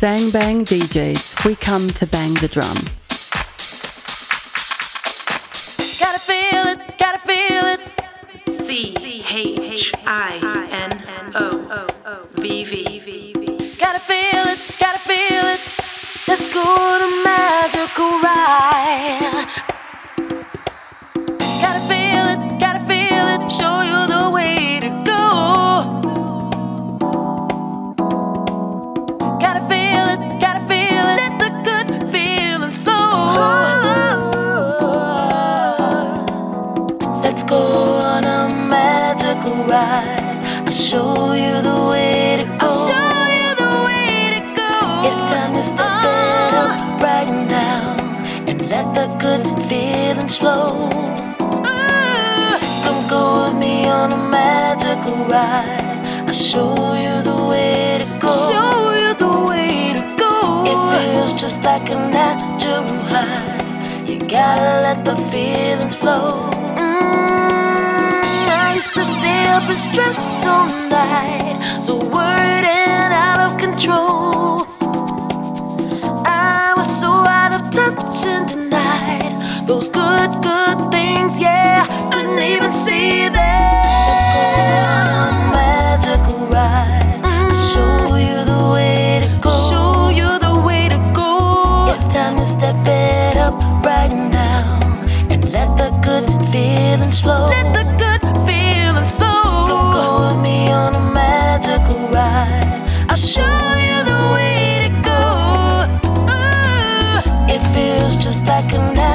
Sang Bang DJs, we come to bang the drum. Gotta feel it, gotta feel it. C H I N O V V. Gotta feel it, gotta feel it. Let's go on a magical ride. Gotta feel it, I'll show you the way to go. I'll show you the way to go. It's time to step uh-huh. it up right now and let the good feelings flow. Uh. Come go with me on a magical ride. I'll show you the way to go. Show you the way to go. It feels just like a natural high. You gotta let the feelings flow. Up and stress all night, so worried and out of control. I was so out of touch and those good, good things. Yeah, couldn't even see them. Let's go on a magical ride. Show you the way to go. Show you the way to go. It's time to step it up right now and let the good feelings flow. Just like a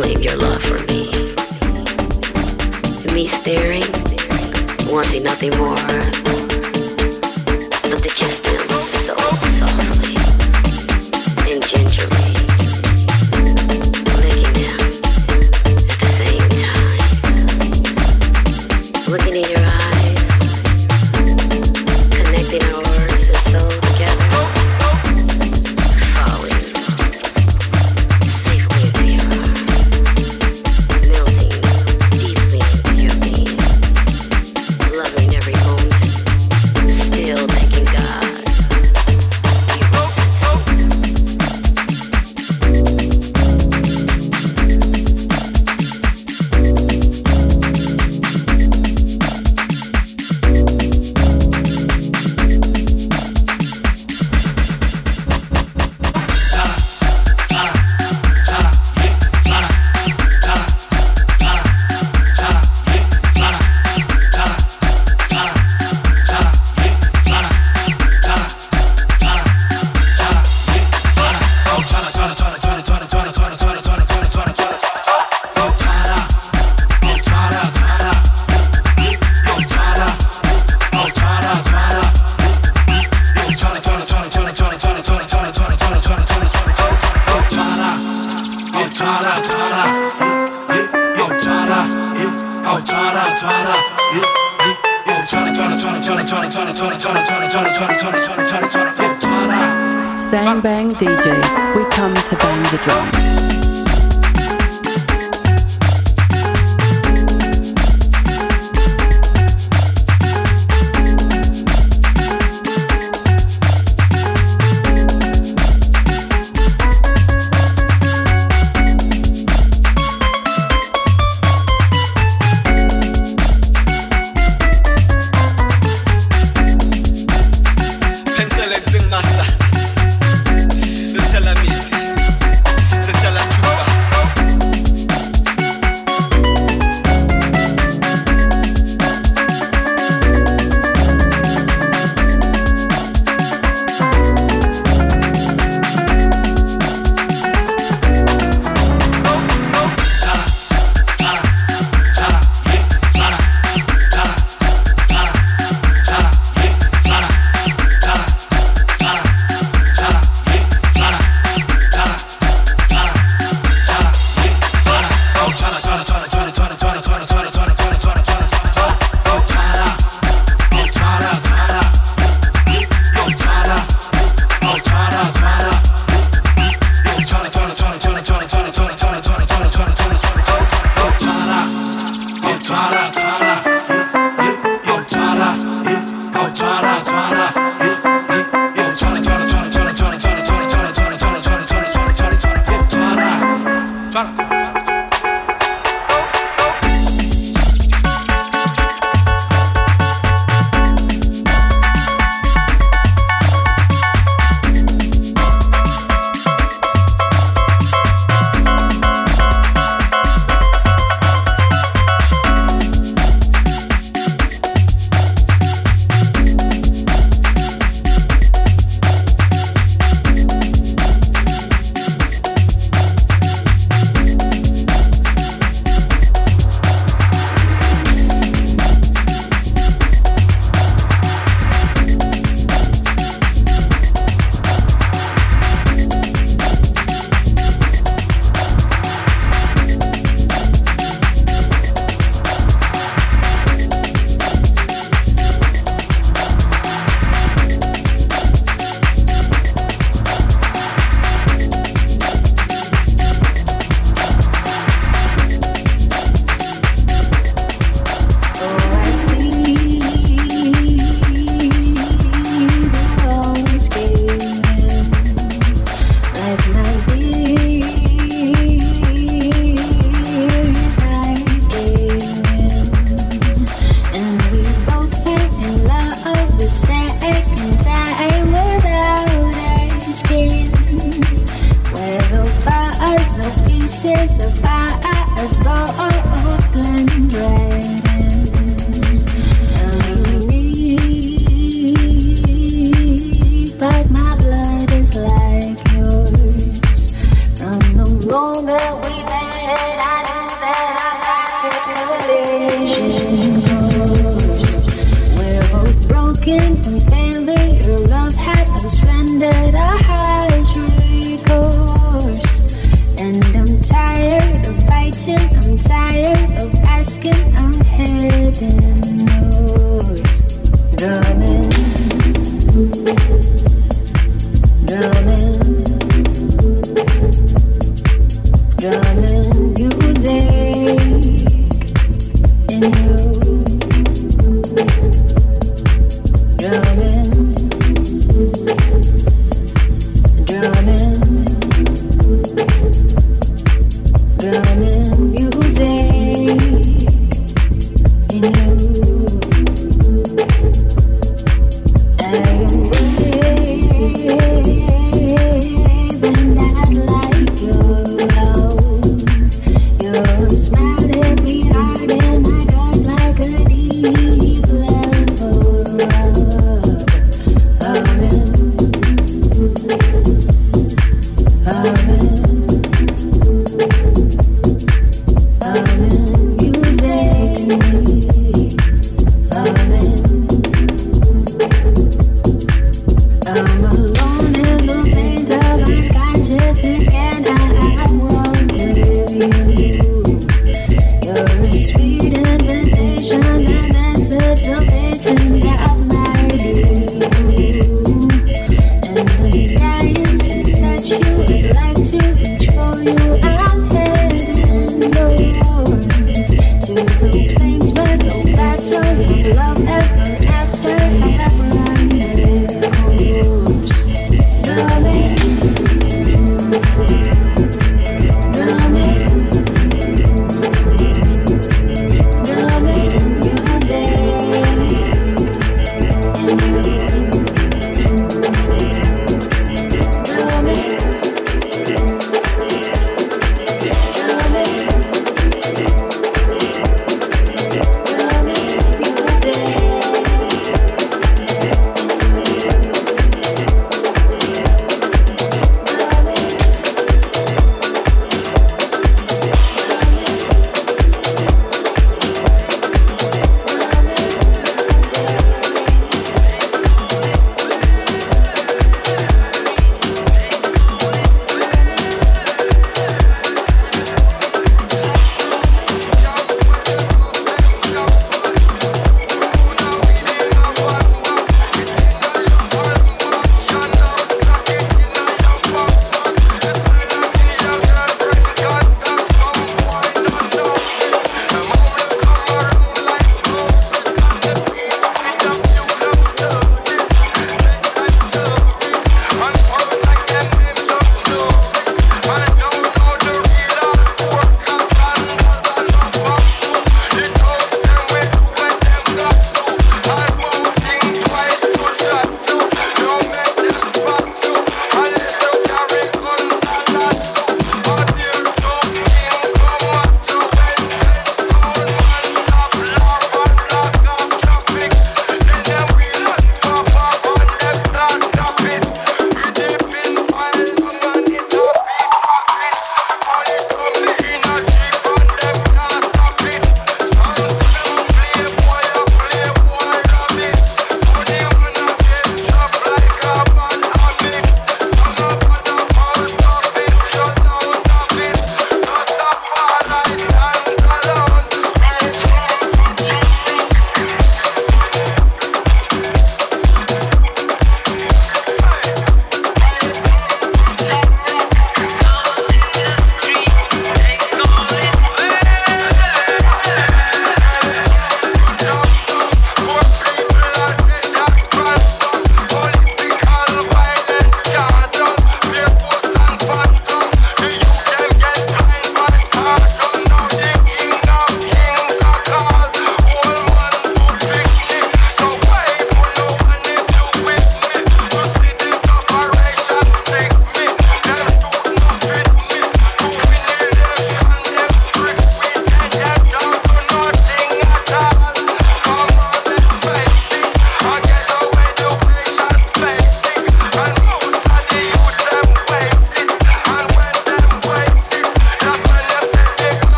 claim your love for me. Me staring, wanting nothing more. But the kiss feels so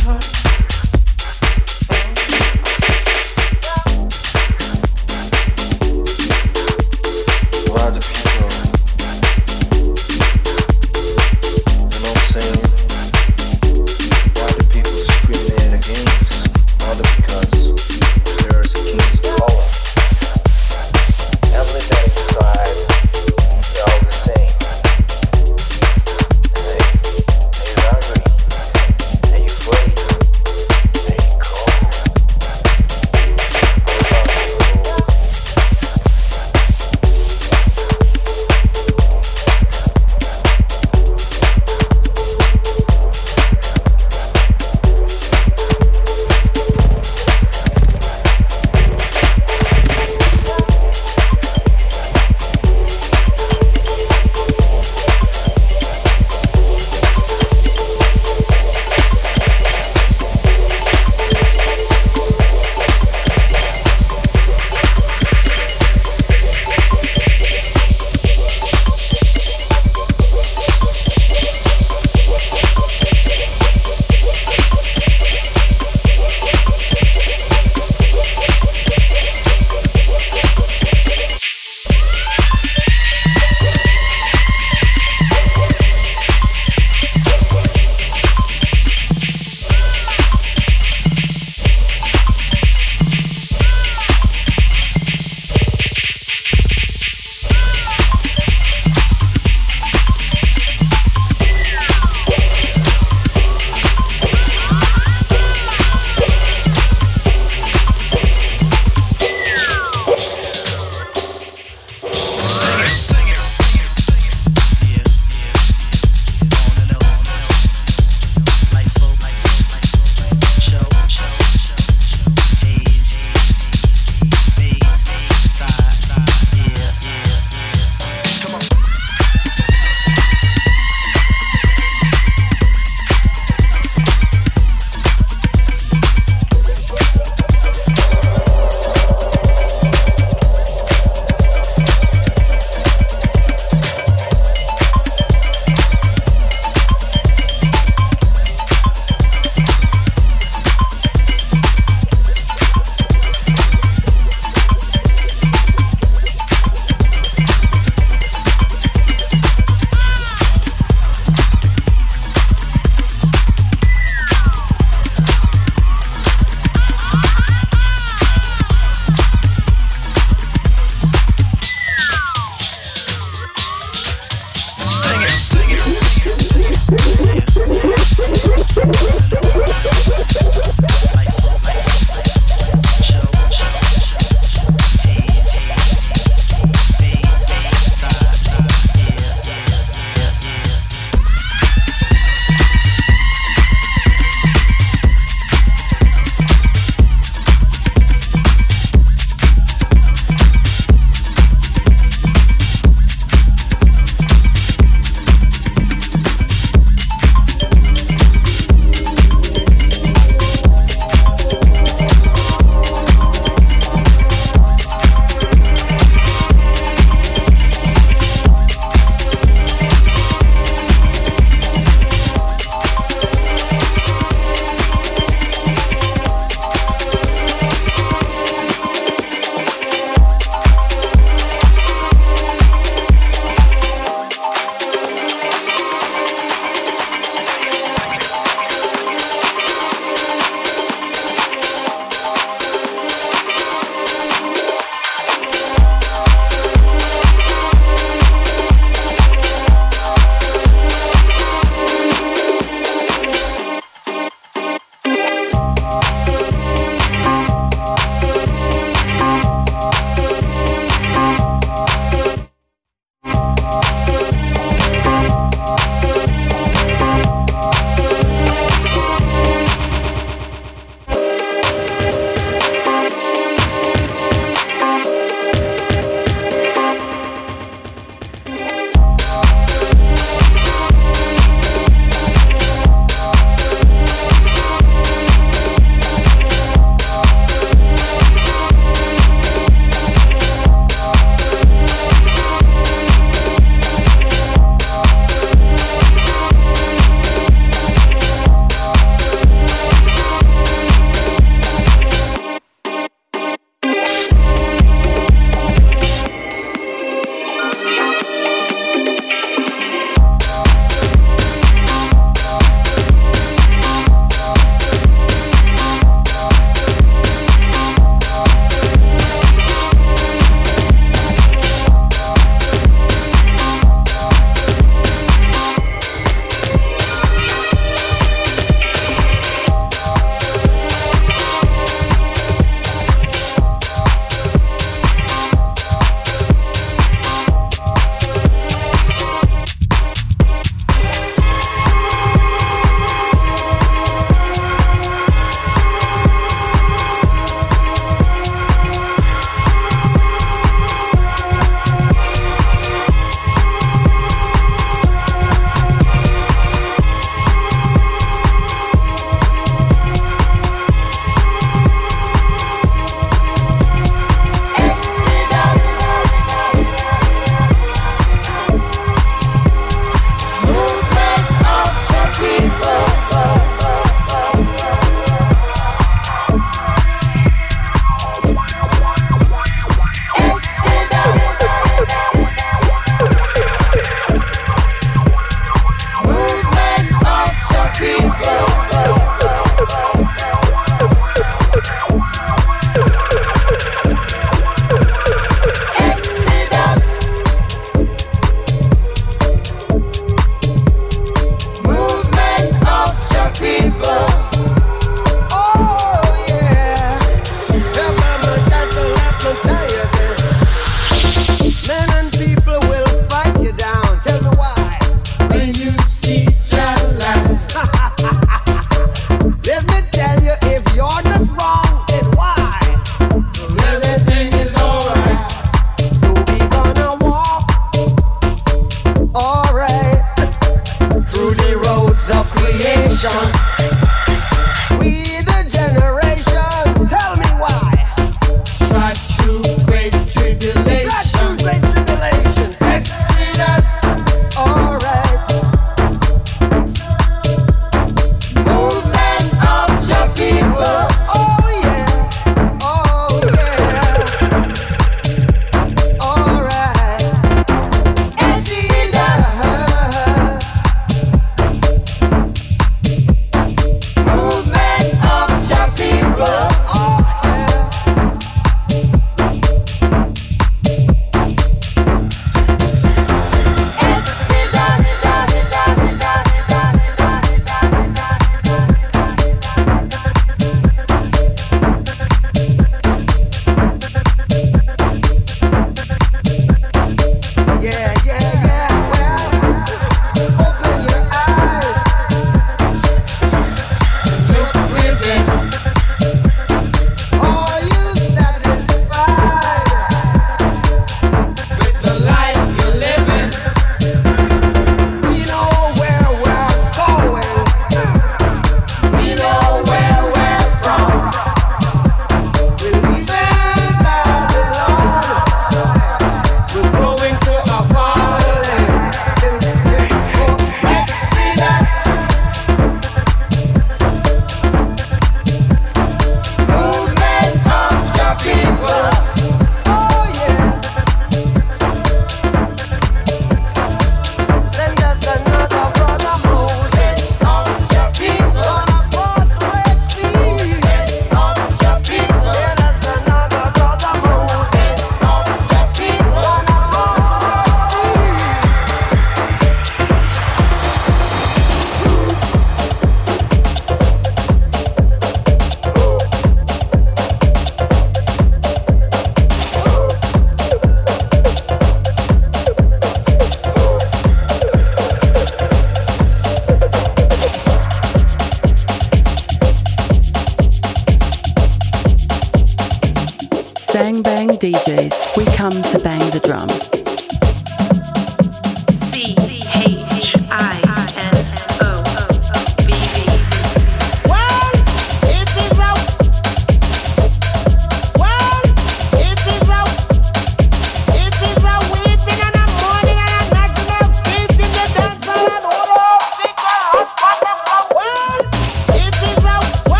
heart.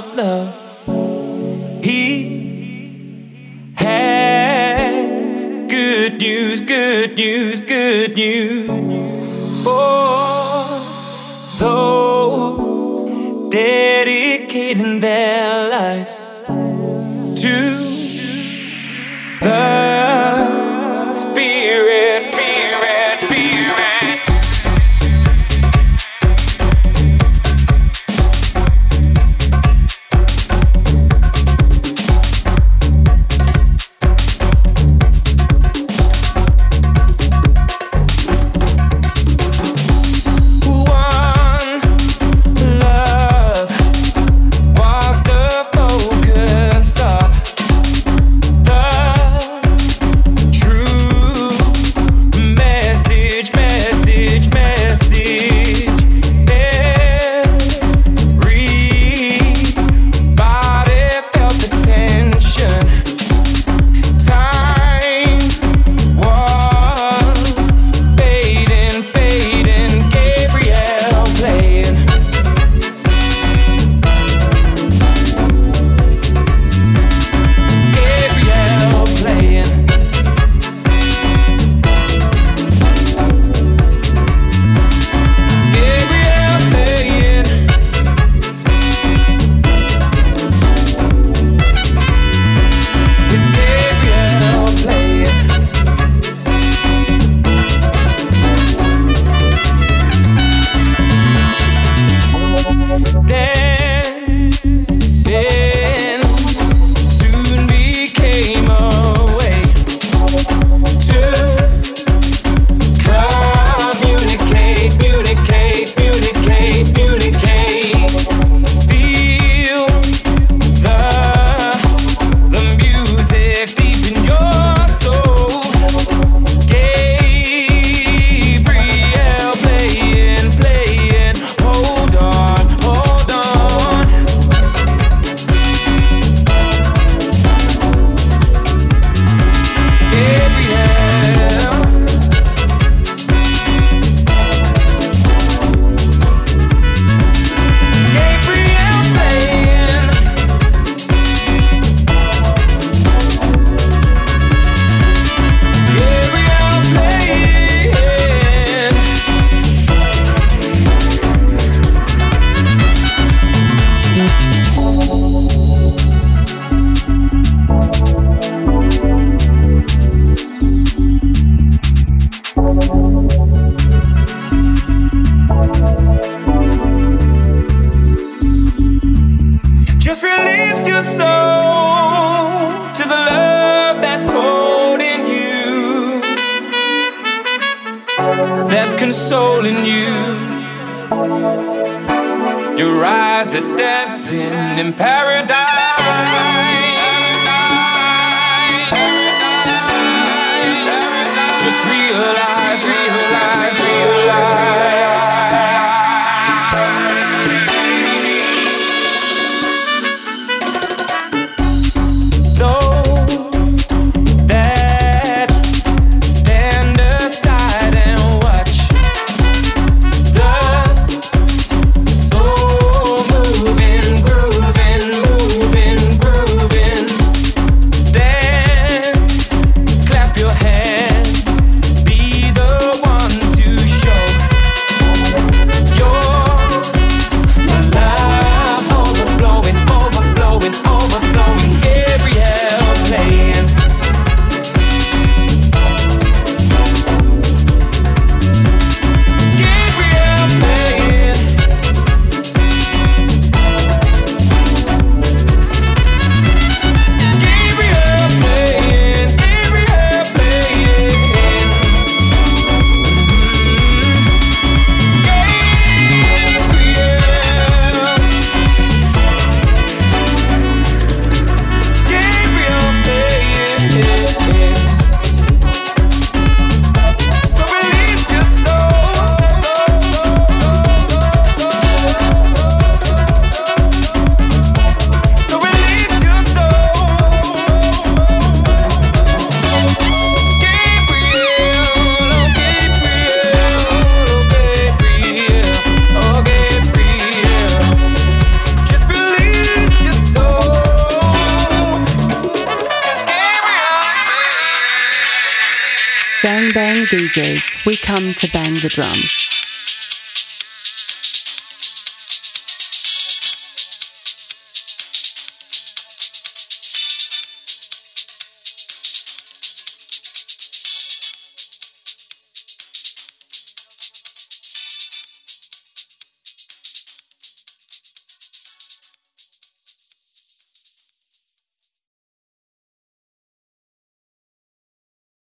of love. He had good news, good news, good news for those dedicating their lives